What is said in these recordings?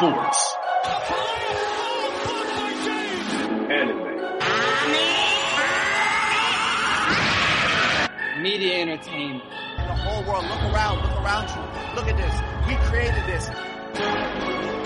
Sports. Anime. Media entertainment. The whole world, look around, look around you. Look at this. We created this.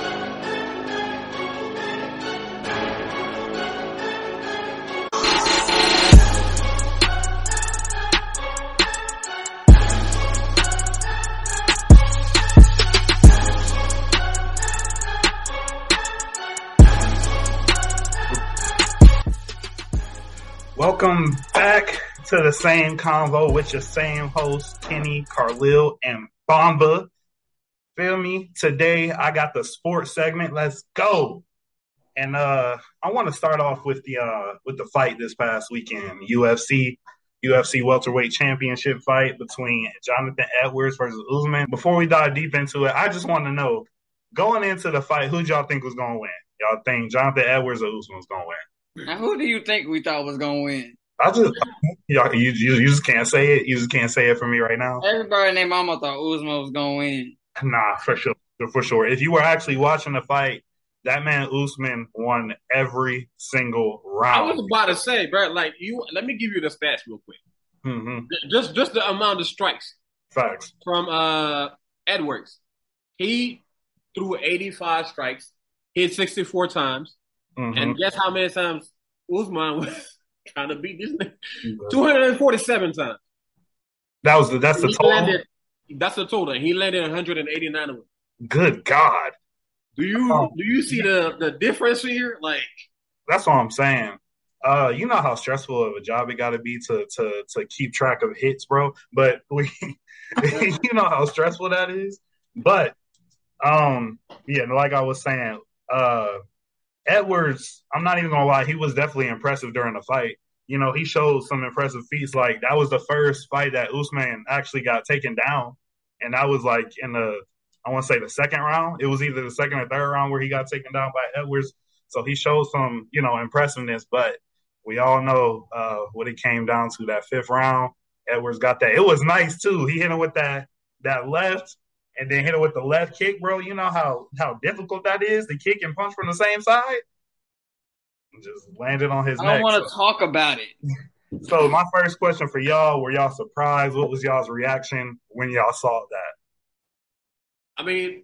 Welcome back to the same convo with your same host, Kenny, Carlil, and Bomba. Feel me? Today I got the sports segment. Let's go. And uh I want to start off with the uh with the fight this past weekend, UFC UFC welterweight championship fight between Jonathan Edwards versus Usman. Before we dive deep into it, I just want to know going into the fight, who y'all think was gonna win? Y'all think Jonathan Edwards or Usman was gonna win? Now, who do you think we thought was gonna win? I just y'all, you, you you just can't say it. You just can't say it for me right now. Everybody and their mama thought Usman was gonna win. Nah, for sure, for sure. If you were actually watching the fight, that man Usman won every single round. I was about to say, bro. Like you, let me give you the stats real quick. hmm Just, just the amount of strikes Facts. from uh Edwards. He threw 85 strikes, hit 64 times, Mhm. and guess how many times Usman was trying to beat this nigga? 247 times. That was the that's the He total. landed. That's the total. He landed 189 of them. Good God, Do you do you see the the difference here? Like that's what I'm saying. Uh, you know how stressful of a job it got to be to to to keep track of hits, bro. But we, you know how stressful that is. But um, yeah, like I was saying, uh, Edwards, I'm not even gonna lie, he was definitely impressive during the fight. You know, he showed some impressive feats. Like that was the first fight that Usman actually got taken down, and that was like in the I want to say the second round. It was either the second or third round where he got taken down by Edwards. So he showed some, you know, impressiveness. But we all know uh, what it came down to that fifth round. Edwards got that. It was nice too. He hit him with that that left, and then hit him with the left kick, bro. You know how how difficult that is to kick and punch from the same side. Just landed on his I don't want to talk about it. So my first question for y'all: Were y'all surprised? What was y'all's reaction when y'all saw that? I mean,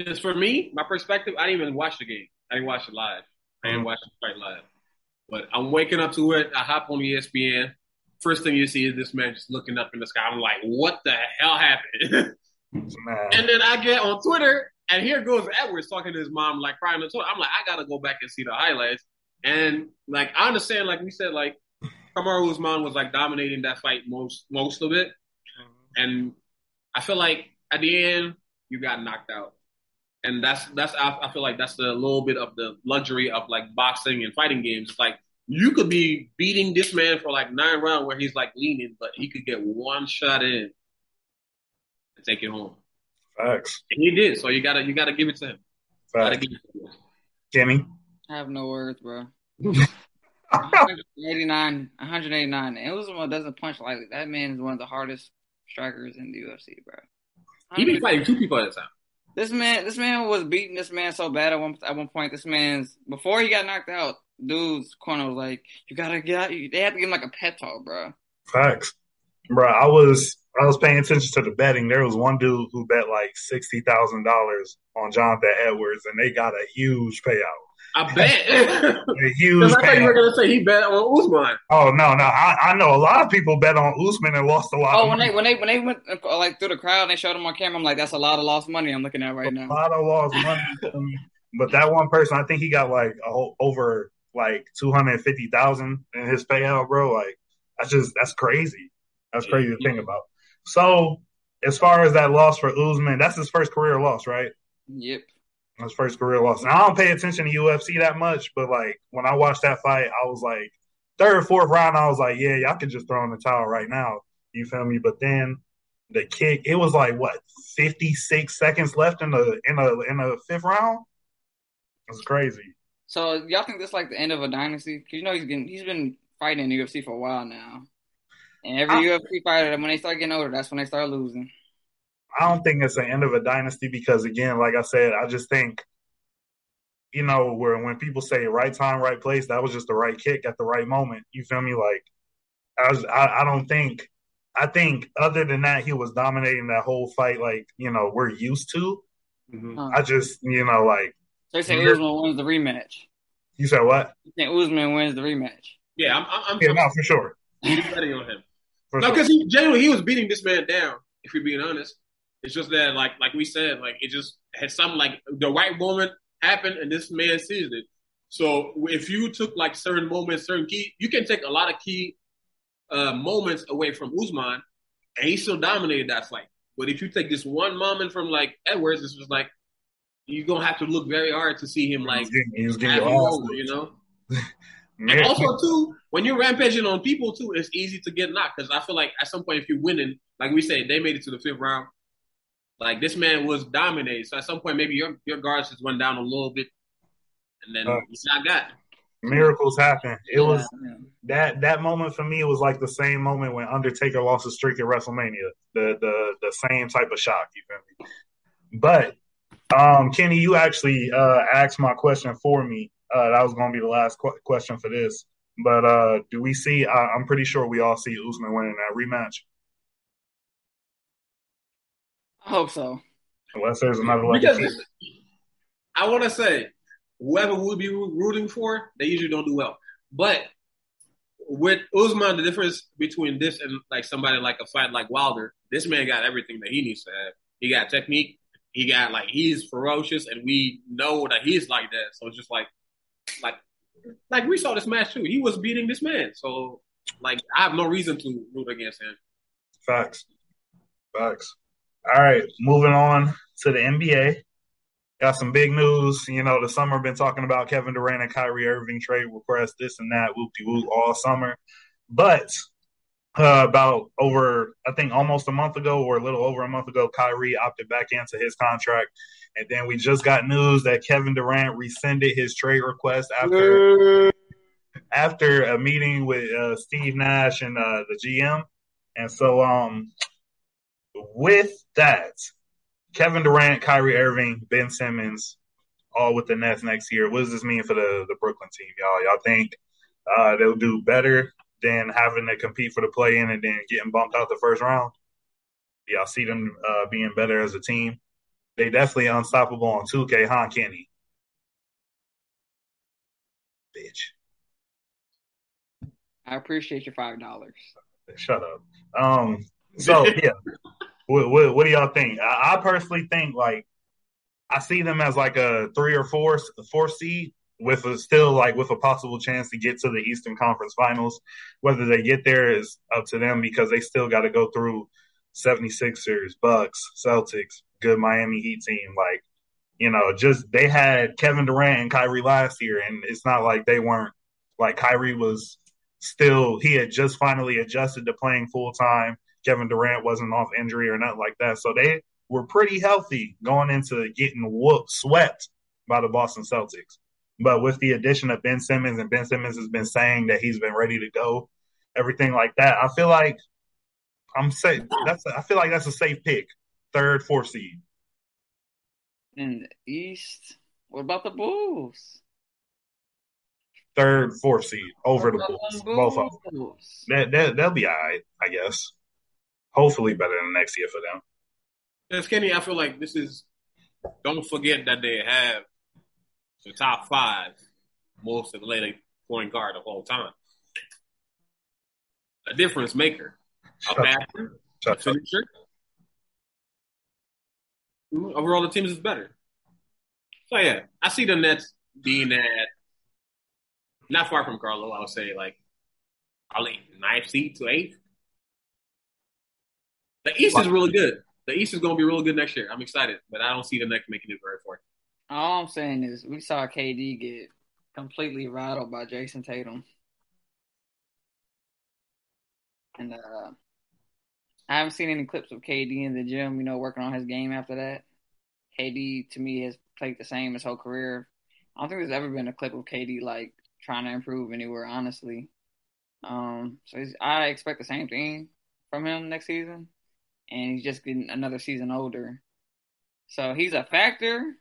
just for me, my perspective, I didn't even watch the game. I didn't watch it live. I didn't mm. watch it fight live. But I'm waking up to it. I hop on ESPN. First thing you see is this man just looking up in the sky. I'm like, what the hell happened? Man, and then I get on Twitter, and here goes Edwards talking to his mom, like crying on Twitter. I'm like, I gotta go back and see the highlights. And like, I understand, like we said, like Kamaru Usman was like dominating that fight most most of it. Mm-hmm. And I feel like at the end, you got knocked out. And that's that's I, I feel like that's the little bit of the luxury of like boxing and fighting games. It's like you could be beating this man for like nine rounds where he's like leaning, but he could get one shot in and take it home. facts, And he did, so you gotta you gotta give it to him. Facts. give to him. Jimmy. I have no words, bro. 189, 189. And Usman doesn't punch lightly. That man is one of the hardest strikers in the UFC, bro. He been fighting two people at a time. This man, this man was beating this man so bad at one at one point. This man's before he got knocked out. Dude's corner was like, "You gotta get out." They had to give him like a pet talk, bro. Facts. Bro, I was I was paying attention to the betting. There was one dude who bet like sixty thousand dollars on Jonathan Edwards, and they got a huge payout. I bet. A huge Because I thought you were gonna say he bet on Usman. Oh no, no, I, I know a lot of people bet on Usman and lost a lot. Oh, of when money. they when they when they went uh, like through the crowd and they showed him on camera, I'm like, that's a lot of lost money I'm looking at right a now. A lot of lost money. But that one person, I think he got like a whole, over like two hundred fifty thousand in his payout, bro. Like that's just that's crazy. That's crazy to think about. So as far as that loss for Usman, that's his first career loss, right? Yep. His first career loss. Now I don't pay attention to UFC that much, but like when I watched that fight, I was like third, fourth round, I was like, yeah, y'all can just throw in the towel right now. You feel me? But then the kick, it was like what fifty six seconds left in the in the in the fifth round. It's crazy. So y'all think this like the end of a dynasty? Cause you know he's getting he's been fighting in the UFC for a while now, and every I- UFC fighter when they start getting older, that's when they start losing. I don't think it's the end of a dynasty because again, like I said, I just think, you know, where when people say right time, right place, that was just the right kick at the right moment. You feel me? Like I was, I, I don't think, I think other than that, he was dominating that whole fight. Like you know, we're used to. Mm-hmm. Huh. I just, you know, like So they say You're- Usman wins the rematch. you said what? You think Usman wins the rematch? Yeah, I'm. I'm, I'm no, for sure. betting on him. No, because he genuinely he was beating this man down. If we're being honest, it's just that like like we said, like it just had something like the right moment happened, and this man seized it. So if you took like certain moments, certain key, you can take a lot of key uh, moments away from Usman, and he still dominated that fight. But if you take this one moment from like Edwards, it's just like you're gonna have to look very hard to see him He like was getting, he was getting have your you ass over, you know. And Yeah. also too, when you're rampaging on people too, it's easy to get knocked because I feel like at some point if you're winning, like we say, they made it to the fifth round. Like this man was dominated, so at some point maybe your your guards just went down a little bit, and then Uh, you got got. miracles happen. It was Yeah. that that moment for me was like the same moment when Undertaker lost his streak at WrestleMania. The the the same type of shock. You feel me? But um, Kenny, you actually uh, asked my question for me. Uh, that was going to be the last qu- question for this. But uh, do we see? I, I'm pretty sure we all see Usman winning that rematch, I hope so. unless there's another leg. Because I want to say, whoever we'll be rooting for, they usually don't do well. But with Usman, the difference between this and like somebody like a fight like Wilder, this man got everything that he needs to have. He got technique. He got like he's ferocious, and we know that he's like that. So it's just like, like, like we saw this match too. He was beating this man. So like, I have no reason to root against him. Facts. Facts. All right, moving on to the NBA. Got some big news. You know, the summer been talking about Kevin Durant and Kyrie Irving trade request, this and that, whoop de whoop, all summer. But uh, about over, I think almost a month ago or a little over a month ago, Kyrie opted back into his contract. And then we just got news that Kevin Durant rescinded his trade request after after a meeting with uh, Steve Nash and uh, the GM. And so, um, with that, Kevin Durant, Kyrie Irving, Ben Simmons, all with the Nets next year. What does this mean for the, the Brooklyn team, y'all? Y'all think uh, they'll do better than having to compete for the play in and then getting bumped out the first round? Y'all see them uh, being better as a team? They definitely unstoppable on 2K, huh, Kenny? Bitch. I appreciate your five dollars. Shut up. Um. So yeah, what, what, what do y'all think? I, I personally think like I see them as like a three or four four seed with a still like with a possible chance to get to the Eastern Conference Finals. Whether they get there is up to them because they still got to go through 76ers, Bucks, Celtics, good Miami Heat team. Like you know, just they had Kevin Durant and Kyrie last year, and it's not like they weren't like Kyrie was still he had just finally adjusted to playing full time. Kevin Durant wasn't off injury or nothing like that. So they were pretty healthy going into getting whooped, swept by the Boston Celtics. But with the addition of Ben Simmons, and Ben Simmons has been saying that he's been ready to go, everything like that, I feel like I'm safe. That's a, I feel like that's a safe pick, third, fourth seed. In the East, what about the Bulls? Third, fourth seed over the What about Bulls, both of them. That, that, they'll be all right, I guess. hopefully better than next year for them. As Kenny, I feel like this is. Don't forget that they have the top five most athletic point guard of all time. A difference maker, a passer, a finisher. Mm, Overall, the team is better. So yeah, I see the Nets being at not far from Carlo. I would say like probably ninth seed to eighth. The East is really good. The East is going to be really good next year. I'm excited, but I don't see the Nets making it very far. All I'm saying is we saw KD get completely rattled by Jayson Tatum. And uh I haven't seen any clips of KD in the gym, you know, working on his game after that. KD to me has played the same his whole career. I don't think there's ever been a clip of KD like trying to improve anywhere, honestly. Um, so I expect the same thing from him next season, and he's just getting another season older. So he's a factor,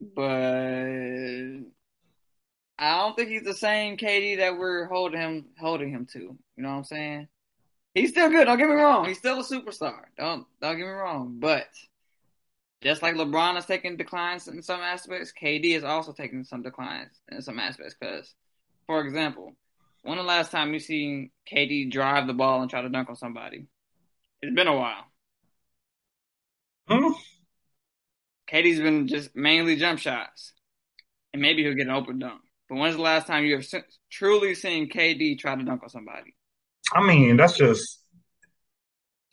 but I don't think he's the same KD that we're holding him holding him to. You know what I'm saying? He's still good. Don't get me wrong. He's still a superstar. Don't don't get me wrong. But just like LeBron is taking declines in some aspects, KD is also taking some declines in some aspects. Because, for example, when the last time you seen KD drive the ball and try to dunk on somebody? It's been a while. Hmm? KD's been just mainly jump shots, and maybe he'll get an open dunk. But when's the last time you have truly seen KD try to dunk on somebody? I mean, that's just.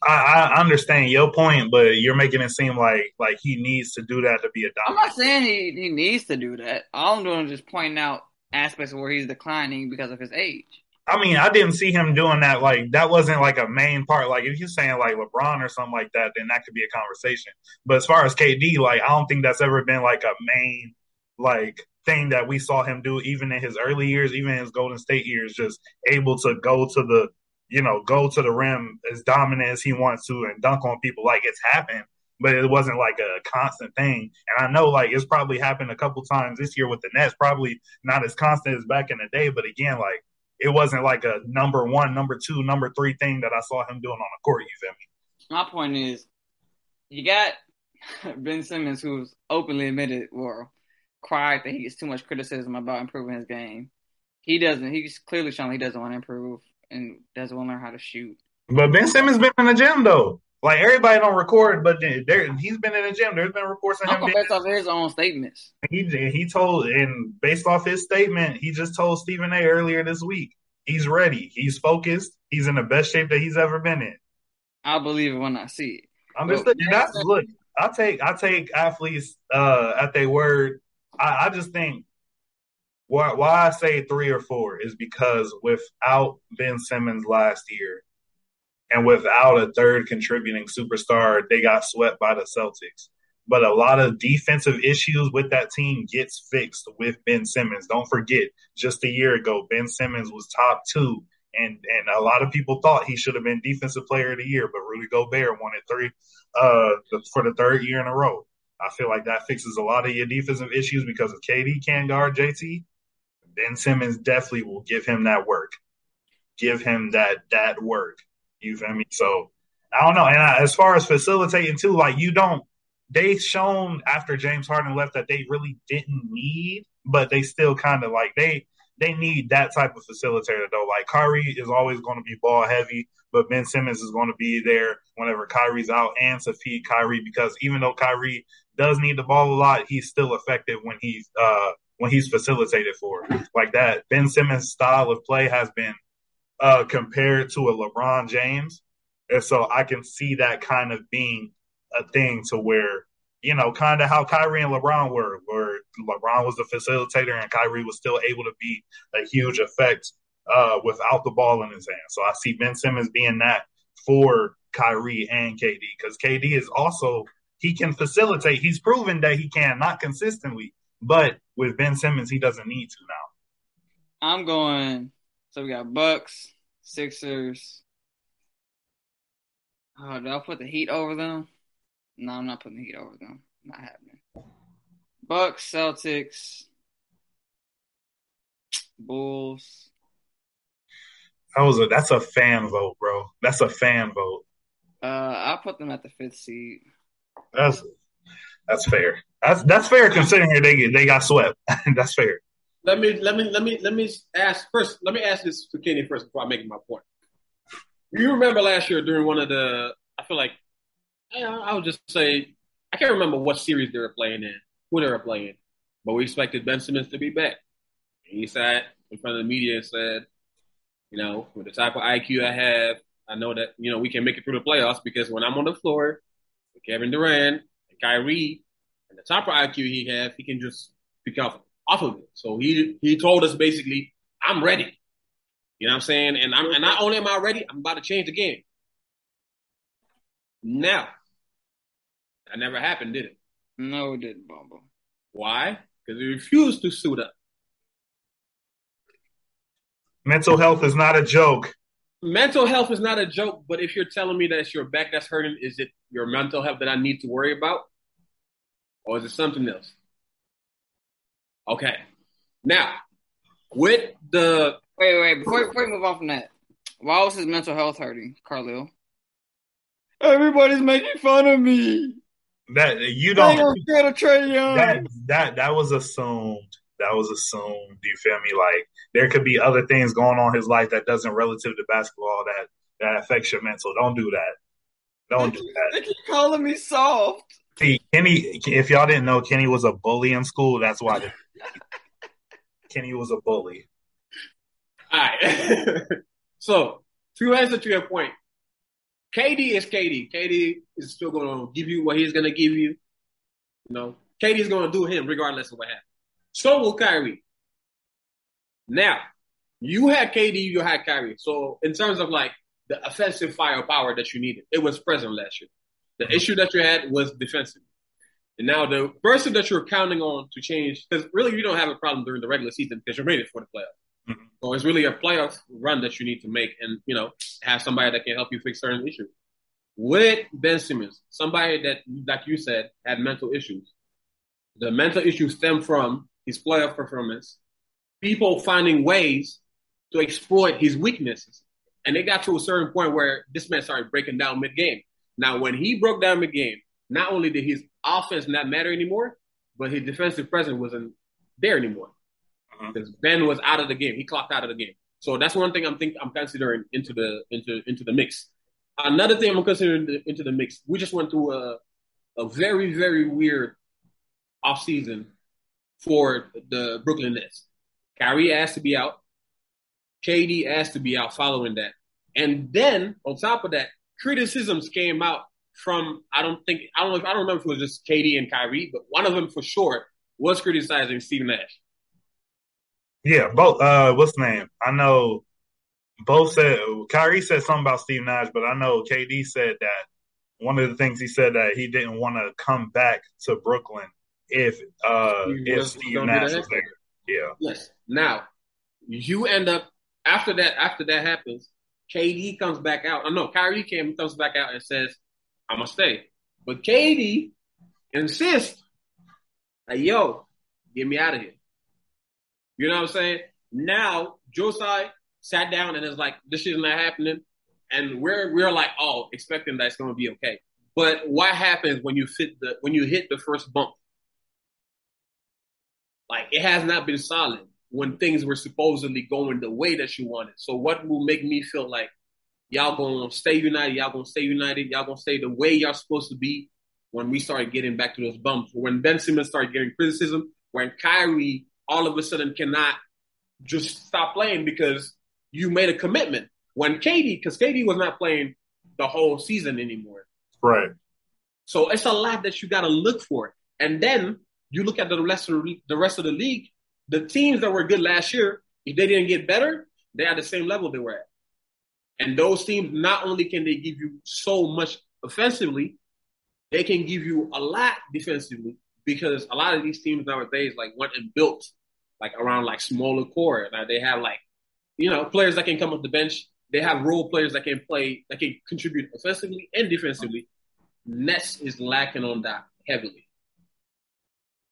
I, I understand your point, but you're making it seem like like he needs to do that to be a I'm not saying he, he needs to do that. All I'm doing is just pointing out aspects of where he's declining because of his age. I mean, I didn't see him doing that. Like that wasn't like a main part. Like if you're saying like LeBron or something like that, then that could be a conversation. But as far as KD, like I don't think that's ever been like a main like thing that we saw him do, even in his early years, even in his Golden State years, just able to go to the you know go to the rim as dominant as he wants to and dunk on people. Like it's happened. But it wasn't like a constant thing, and I know like it's probably happened a couple times this year with the Nets. Probably not as constant as back in the day, but again, like it wasn't like a number one, number two, number three thing that I saw him doing on the court. You feel me? My point is, you got Ben Simmons, who's openly admitted or cried that he gets too much criticism about improving his game. He doesn't. He's clearly shown he doesn't want to improve and doesn't want to learn how to shoot. But Ben Simmons been in the gym though. Like everybody don't record, but there he's been in the gym. There's been reports of I'm him. Based off his own statements. he he told and based off his statement, he just told Stephen A. earlier this week he's ready. He's focused. He's in the best shape that he's ever been in. I'll believe it when I see it. I'm just Well, that's look. I take I take athletes uh, at their word. I, I just think why why I say three or four is because without Ben Simmons last year and without a third contributing superstar, they got swept by the Celtics. But a lot of defensive issues with that team gets fixed with Ben Simmons. Don't forget, just a year ago, Ben Simmons was top two, and and a lot of people thought he should have been Defensive Player of the Year, but Rudy Gobert won it three uh, for the third year in a row. I feel like that fixes a lot of your defensive issues because if KD can guard JT, Ben Simmons definitely will give him that work. Give him that that work. You feel me? So I don't know. And I, as far as facilitating too, like you don't. They shown after James Harden left that they really didn't need, but they still kind of like they they need that type of facilitator though. Like Kyrie is always going to be ball heavy, but Ben Simmons is going to be there whenever Kyrie's out and to feed Kyrie because even though Kyrie does need the ball a lot, he's still effective when he's uh when he's facilitated for like that. Ben Simmons' style of play has been uh compared to a LeBron James, and so I can see that kind of being a thing to where you know, kind of how Kyrie and LeBron were, where LeBron was the facilitator and Kyrie was still able to be a huge effect uh, without the ball in his hand. So I see Ben Simmons being that for Kyrie and KD because KD is also he can facilitate. He's proven that he can, not consistently, but with Ben Simmons, he doesn't need to now. I'm going. So we got Bucks, Sixers. Oh, do I put the Heat over them? No, I'm not putting the Heat over them. Not happening. Bucks, Celtics, Bulls. That was a that's a fan vote, bro. That's a fan vote. Uh, I'll put them at the fifth seed. That's that's fair. That's that's fair considering they they got swept. that's fair. Let me let me let me let me ask first. Let me ask this to Kenny first before I make my point. You remember last year during one of the? I feel like I would just say I can't remember what series they were playing in, who they were playing, but we expected Ben Simmons to be back. And he sat in front of the media and said, you know, with the type of IQ I have, I know that, you know, we can make it through the playoffs because when I'm on the floor with Kevin Durant and Kyrie and the type of IQ he has, he can just pick off off of it. So he he told us basically, I'm ready. You know what I'm saying? And I'm and not only am I ready, I'm about to change the game. Now, that never happened, did it? No, it didn't, Bumble. Why? Because he refused to suit up. Mental health is not a joke. Mental health is not a joke, but if you're telling me that it's your back that's hurting, is it your mental health that I need to worry about? Or is it something else? Okay. Now, with the wait, wait, before, before we move on from that, why was his mental health hurting, Carlil? Everybody's making fun of me. That you don't. Scared of Trae Young. That that that was assumed. That was assumed. Do you feel me? Like there could be other things going on in his life that doesn't relative to basketball that that affects your mental. Don't do that. Don't they do keep, that. They keep calling me soft. See, Kenny. If y'all didn't know, Kenny was a bully in school. That's why. Kenny was a bully. All right. so to answer to your point, KD is KD. KD is still going to give you what he's going to give you. You know, KD is going to do him regardless of what happens. So will Kyrie. Now, you had KD, you had Kyrie. So in terms of like the offensive firepower that you needed, it was present last year. The issue that you had was defensive. And now the person that you're counting on to change, because really you don't have a problem during the regular season because you're made it for the playoffs. Mm-hmm. So it's really a playoff run that you need to make and, you know, have somebody that can help you fix certain issues. With Ben Simmons, somebody that, like you said, had mental issues. The mental issues stem from his playoff performance, people finding ways to exploit his weaknesses. And they got to a certain point where this man started breaking down mid game. Now, when he broke down the game, not only did his offense not matter anymore, but his defensive presence wasn't there anymore. Because uh-huh. Ben was out of the game. He clocked out of the game. So that's one thing I'm think I'm considering into the into into the mix. Another thing I'm considering the, into the mix. We just went through a a very very weird off season for the Brooklyn Nets. Kyrie asked to be out. KD asked to be out following that. And then on top of that, criticisms came out from I don't think I don't know I don't remember if it was just KD and Kyrie, but one of them for sure was criticizing Steve Nash. Yeah, both. Uh, what's the name? I know both said Kyrie said something about Steve Nash, but I know KD said that one of the things he said that he didn't want to come back to Brooklyn if uh if Steve Nash was there. Yeah. Yes. Now you end up after that after that happens, KD comes back out. Oh no, Kyrie came comes back out and says, "I'm gonna stay," but KD insists, like, "Yo, get me out of here." You know what I'm saying? Now Joe Tsai sat down and is like, "This is not happening," and we're we're like, "Oh, expecting that it's gonna be okay." But what happens when you fit the when you hit the first bump? Like it has not been solid when things were supposedly going the way that you wanted. So what will make me feel like y'all gonna stay united, y'all gonna stay united, y'all gonna stay the way y'all supposed to be when we started getting back to those bumps. When Ben Simmons started getting criticism, when Kyrie all of a sudden cannot just stop playing because you made a commitment. When KD, because KD was not playing the whole season anymore. Right. So it's a lot that you got to look for. And then you look at the rest of the, the rest of the league. The teams that were good last year, if they didn't get better, they're at the same level they were at. And those teams, not only can they give you so much offensively, they can give you a lot defensively because a lot of these teams nowadays like went and built like around like smaller core. Now they have like you know players that can come off the bench. They have role players that can play that can contribute offensively and defensively. Nets is lacking on that heavily.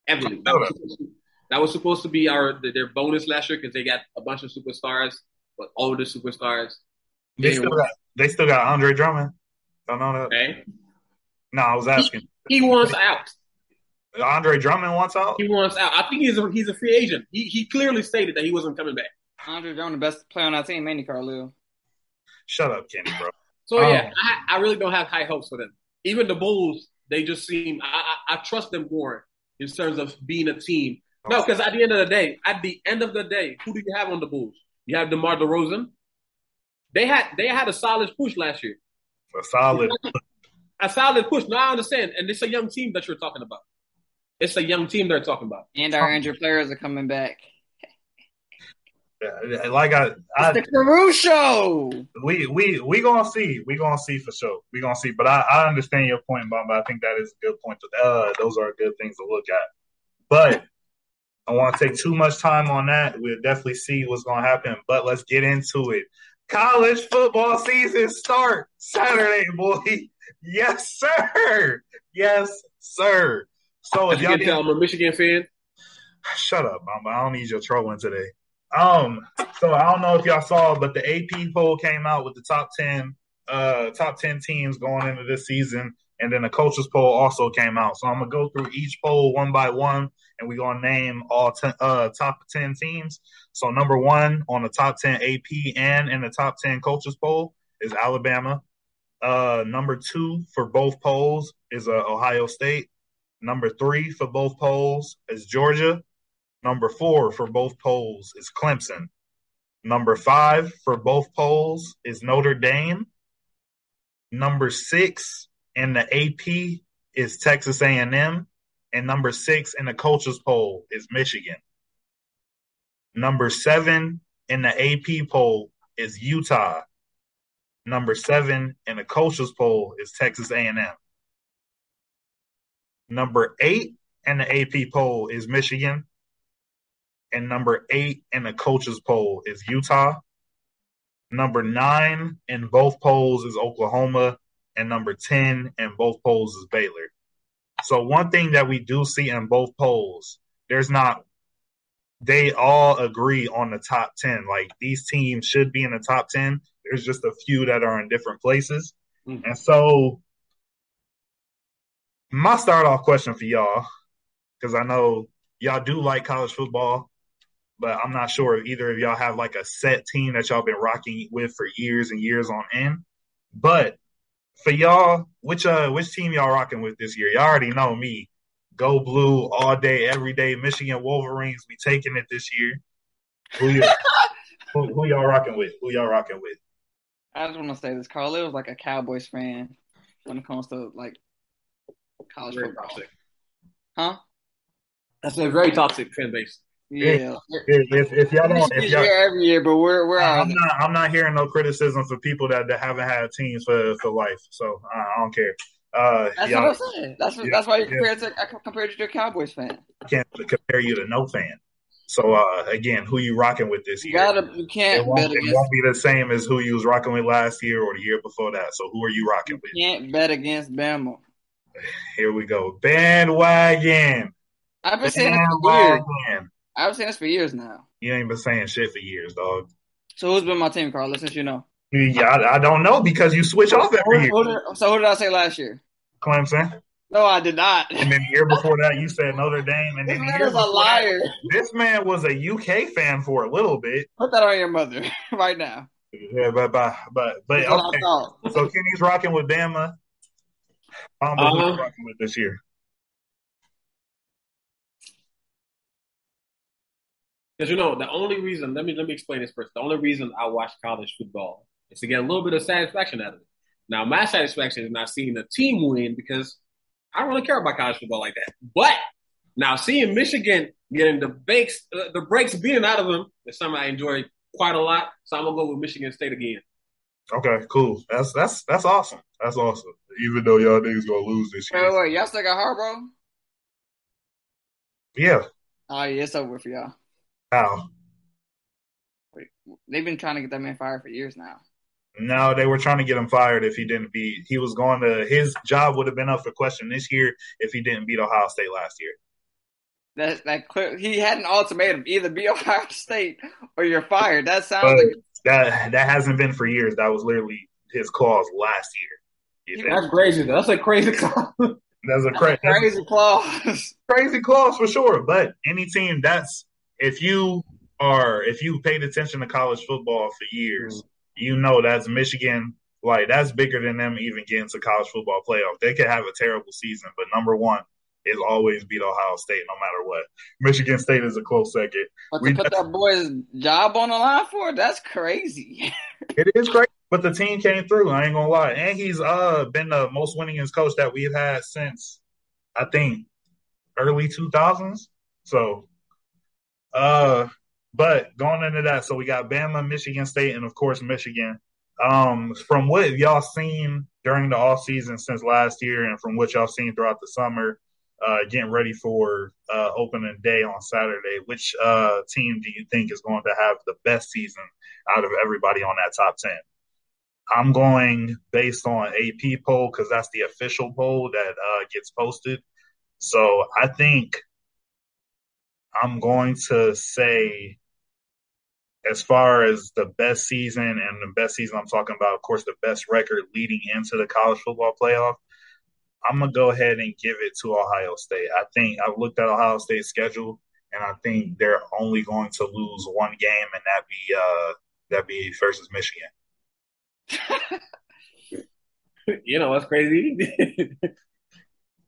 Heavily. That was supposed to, that was supposed to be our their bonus last year because they got a bunch of superstars but older superstars. They still got they still got Andre Drummond. Don't know that. Okay. No, I was asking. He wants out. Andre Drummond wants out. He wants out. I think he's a, he's a free agent. He he clearly stated that he wasn't coming back. Andre Drummond, the best player on our team, Manny Carlile. Shut up, Kenny, bro. So Oh. yeah, I, I really don't have high hopes for them. Even the Bulls, they just seem I, I, I trust them more in terms of being a team. No, because at the end of the day, at the end of the day, who do you have on the Bulls? You have DeMar DeRozan. They had they had a solid push last year. A solid. A solid push. No, I understand, and it's a young team that you're talking about. It's a young team they're talking about. And our injured players are coming back. Yeah, Like I, I It's the Caruso. we we we gonna see. We gonna see for sure. We gonna see. But I, I understand your point, Bob. I think that is a good point. To, uh, those are good things to look at. But I want to take too much time on that. We'll definitely see what's gonna happen. But let's get into it. College football season start Saturday, boy. Yes, sir. Yes, sir. So if y'all can tell, I'm a Michigan fan. Shut up, Mama. I don't need your trolling today. Um, so I don't know if y'all saw, but the AP poll came out with the top ten, uh, top ten teams going into this season, and then the coaches poll also came out. So I'm gonna go through each poll one by one, and we're gonna name all ten, uh, top ten teams. So number one on the top ten AP and in the top ten coaches poll is Alabama. Uh, number two for both polls is uh, Ohio State. Number three for both polls is Georgia. Number four for both polls is Clemson. Number five for both polls is Notre Dame. Number six in the AP is Texas A&M, and number six in the coaches poll is Michigan. Number seven in the AP poll is Utah. Number seven in the coaches poll is Texas A&M. Number eight in the AP poll is Michigan and number eight in the coaches poll is Utah. Number nine in both polls is Oklahoma, and number ten in both polls is Baylor. So one thing that we do see in both polls, there's not. They all agree on the top ten. Like these teams should be in the top ten. There's just a few that are in different places, Mhm. and so my start off question for y'all, because I know y'all do like college football but I'm not sure if either of y'all have like a set team that y'all been rocking with for years and years on end. But for y'all, which uh which team y'all rocking with this year? Y'all already know me. Go blue all day, every day. Michigan Wolverines, we taking it this year. Who you who, who y'all rocking with? Who y'all rocking with? I just want to say this. Carlile was like a Cowboys fan when it comes to like college Very football. toxic. Huh? That's a very toxic fan base. Yeah. If, if, if y'all don't, Michigan's if y'all, here every year, but we're we're. I'm not, I'm not hearing no criticism for people that, that haven't had teams for, for life. So uh, I don't care. Uh, That's what I'm saying. That's what, Yeah, that's why you yeah. compared to I compared you to a Cowboys fan. I can't compare you to no fan. So uh, again, who you rocking with this You year? gotta you can't won't, bet it against won't be the same as who you was rocking with last year or the year before that. So who are you rocking with? you can't bet against Bama. Here we go. Bandwagon. I've been saying this for years. Bandwagon. I've been saying this for years now. You ain't been saying shit for years, dog. So who's been my team, Carlos? Since you know. Yeah, I, I don't know because you switch off every Who- year. who did- so who did I say last year? Clemson. No, I did not. And then the year before that, you said Notre Dame. And This then the man is a before that, liar. this man was a UK fan for a little bit. Put that on your mother right now. Yeah, but but but but okay. So Kenny's rocking with Bama. Um, who you Uh-huh. rocking with this year? Because you know, the only reason let me let me explain this first. The only reason I watch college football is to get a little bit of satisfaction out of it. Now, my satisfaction is not seeing a team win because I don't really care about college football like that. But now seeing Michigan getting the breaks, uh, the breaks beaten out of them is something I enjoy quite a lot. So I'm gonna go with Michigan State again. Okay, cool. That's that's that's awesome. That's awesome. Even though y'all niggas gonna lose this Wait, year. wait, wait. Y'all still got Harbaugh? Yeah. Oh yeah, it's over for y'all. How? They've been trying to get that man fired for years now. No, they were trying to get him fired if he didn't beat. He was going to his job would have been up for question this year if he didn't beat Ohio State last year. That that clear, he had an ultimatum: either be Ohio State or you're fired. That sounds But like That that hasn't been for years. That was literally his clause last year. That's crazy. That's a crazy clause. That's a cra- that's Crazy clause. crazy clause for sure. But any team that's if you are if you paid attention to college football for years, you know that's Michigan. Like that's bigger than them even getting to college football playoff. They could have a terrible season, but number one is always beat Ohio State no matter what. Michigan State is a close second. But We- to put that boy's job on the line for it, that's crazy. It is crazy, but the team came through. I ain't gonna lie, and he's uh been the most winningest coach that we've had since I think early two thousands. So, uh, but going into that, so we got Bama, Michigan State, and of course Michigan. Um, from what y'all seen during the off season since last year, and from what y'all seen throughout the summer, uh, getting ready for uh, opening day on Saturday, which uh team do you think is going to have the best season out of everybody on that top 10. I'm going based on AP poll because that's the official poll that uh, gets posted. So I think I'm going to say, as far as the best season, and the best season I'm talking about, of course, the best record leading into the college football playoff, I'm to go ahead and give it to Ohio State. I think I've looked at Ohio State's schedule, and I think they're only going to lose one game, and that be uh, that be versus Michigan. you know what's crazy?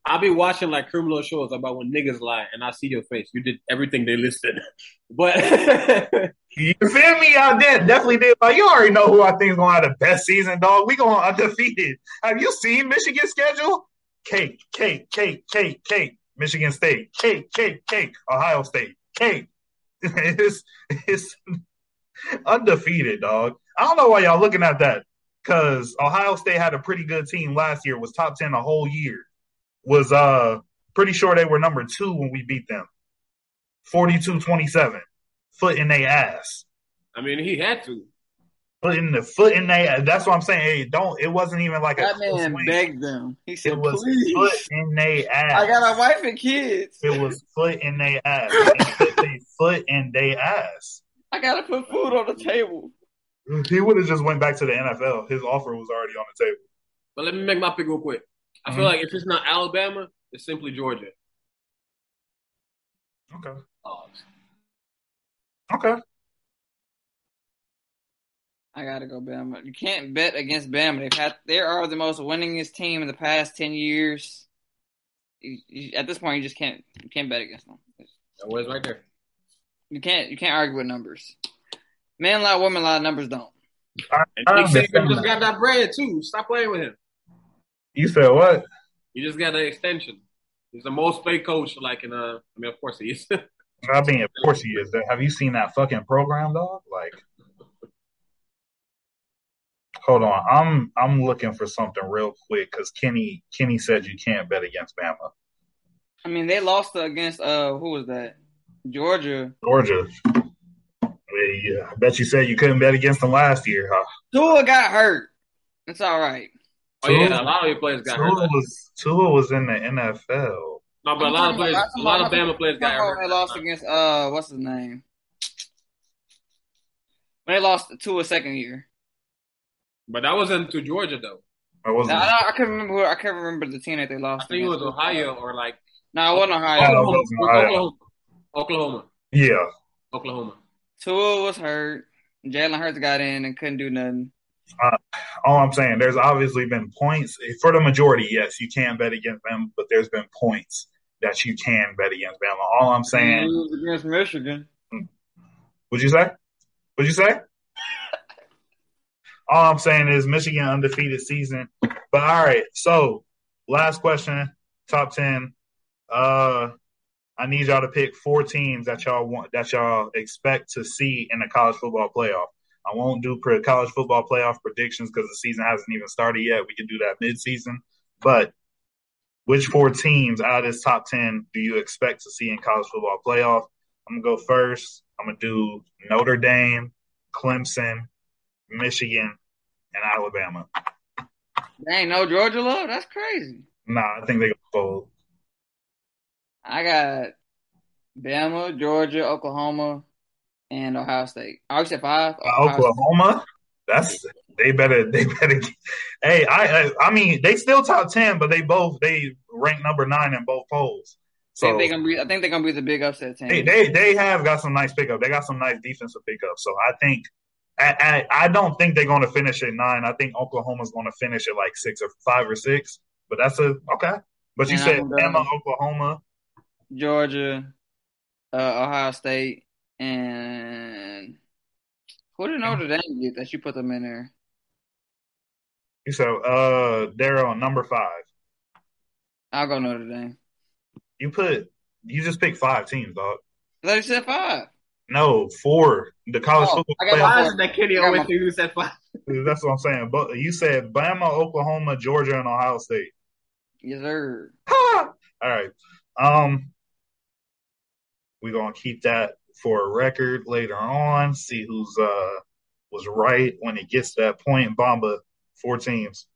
I'll be watching like criminal shows about when niggas lie, and I see your face. You did everything they listed, but You feel me out there? Definitely did. Like you already know who I think is to have the best season, dog. We going undefeated. Have you seen Michigan's schedule? Cake, cake, cake, cake, cake. Michigan State, cake, cake, cake. Ohio State, cake. It's it's undefeated, dog. I don't know why y'all looking at that because Ohio State had a pretty good team last year. Was top ten the whole year. Was uh pretty sure they were number two when we beat them. 42-27. Foot in their ass. I mean, he had to. Foot in the foot in their that's what I'm saying. Hey, don't it wasn't even like a that close man win. begged them. He said, It was please. foot in their ass. I got a wife and kids. It was foot in their ass. They put their foot in their ass. I gotta put food on the table. He would have just went back to the NFL. His offer was already on the table. But let me make my pick real quick. I feel Mhm. like if it's not Alabama, it's simply Georgia. Okay. Oh, Okay. I gotta go Bama. You can't bet against Bama. They've had they are the most winningest team in the past ten years. You, you, at this point, you just can't you can't bet against them. that was right there. You can't you can't argue with numbers. Men lie, women lie, numbers don't. And I Nick Saban just got that bread too. Stop playing with him. You said what? He just got an extension. He's the most paid coach, like in uh I mean, of course he is. I mean, of course he is. Have you seen that fucking program, dog? Like, hold on. I'm I'm looking for something real quick because Kenny Kenny said you can't bet against Bama. I mean, they lost against uh who was that? Georgia. Georgia. Yeah, I bet you said you couldn't bet against them last year, huh? Tua got hurt. It's all right. Oh yeah, a lot of your players got Tua hurt. was Tua was in the NFL. No, but a lot of players, a lot of Bama players got hurt. They lost against uh what's his name? They lost to a second year. But that wasn't to Georgia though. I I, wasn't. I, I couldn't remember. Who, I can't remember the team that they lost. I think it was. Ohio or like No, it wasn't Ohio. Oh, Oklahoma. it wasn't Ohio. Oklahoma. Oklahoma. Yeah. Oklahoma. Tua was hurt. Jalen Hurts got in and couldn't do nothing. All I'm saying, there's obviously been points for the majority. Yes, you can bet against them, but there's been points that you can bet against Bama. All I'm saying, against Michigan. what'd you say? What'd you say? All I'm saying is Michigan undefeated season. But all right, so last question, top ten. Uh, I need y'all to pick four teams that y'all want that y'all expect to see in the college football playoff. I won't do pre- college football playoff predictions because the season hasn't even started yet. We can do that mid-season. But which four teams out of this top ten do you expect to see in college football playoff? I'm gonna go first. I'm gonna do Notre Dame, Clemson, Michigan, and Alabama. Dang, no Georgia love? That's crazy. Nah, I think they go fold. I got Bama, Georgia, Oklahoma, and Ohio State. I said five. Ohio State. Oklahoma. That's they better they better. Hey, I, I I mean they still top ten, but they both they rank number nine in both polls. I So think they're gonna be. I think they're gonna be the big upset team. they, they they have got some nice pickup. They got some nice defensive pickup. So I think I, I, I don't think they're going to finish at nine. I think Oklahoma's going to finish at like six or five or six. But that's a okay. But you And said done. Oklahoma. Georgia, uh, Ohio State, and who did Notre Dame get that you put them in there? So uh they're on number five. I'll go Notre Dame. You put you just picked five teams, dog. I thought you said five. No, four. The college Oh, football I got playoff. Why my- is that Kenny I got always my- think said five? That's what I'm saying. But you said Bama, Oklahoma, Georgia, and Ohio State. Yes, sir. All right. Um, we're gonna keep that for a record later on. See who's uh was right when it gets to that point. Bomba, four teams.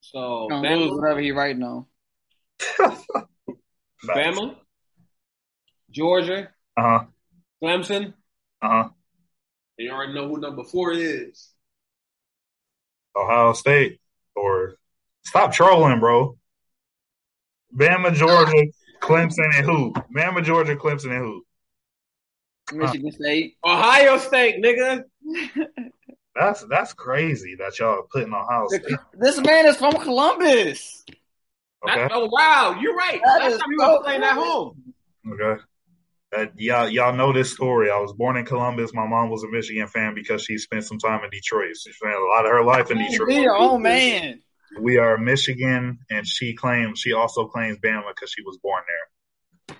So Gonna lose Bama, whatever he right now. Bama, Georgia, Uh huh. Clemson. Uh huh. You already know who number four is. Ohio State or stop trolling, bro. Bama, Georgia, Clemson, and who? Bama, Georgia, Clemson, and who? Michigan State. Ohio State, nigga. That's that's crazy that y'all are putting Ohio State. This man is from Columbus. Okay. That- oh wow, you're right. That Last is time you so were playing at home. Okay. Uh, y'all, y'all know this story. I was born in Columbus. My mom was a Michigan fan because she spent some time in Detroit. She spent a lot of her life in Be Detroit. your own man. We are Michigan, and she claims she also claims Bama because she was born there.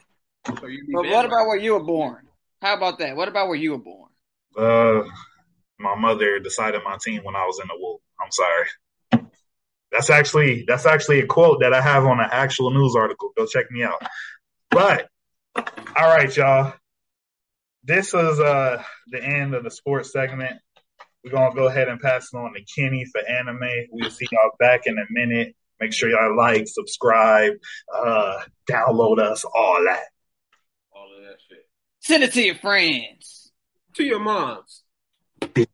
So But Bama. what about where you were born? How about that? What about where you were born? Uh, my mother decided my team when I was in the wool. I'm sorry. That's actually that's actually a quote that I have on an actual news article. Go check me out. But all right, y'all. This is uh the end of the sports segment. We're gonna go ahead and pass it on to Kenny for anime. We'll see y'all back in a minute. Make sure y'all like, subscribe, uh, download us, all that. all of that shit Send it to your friends. to your moms? Bitch.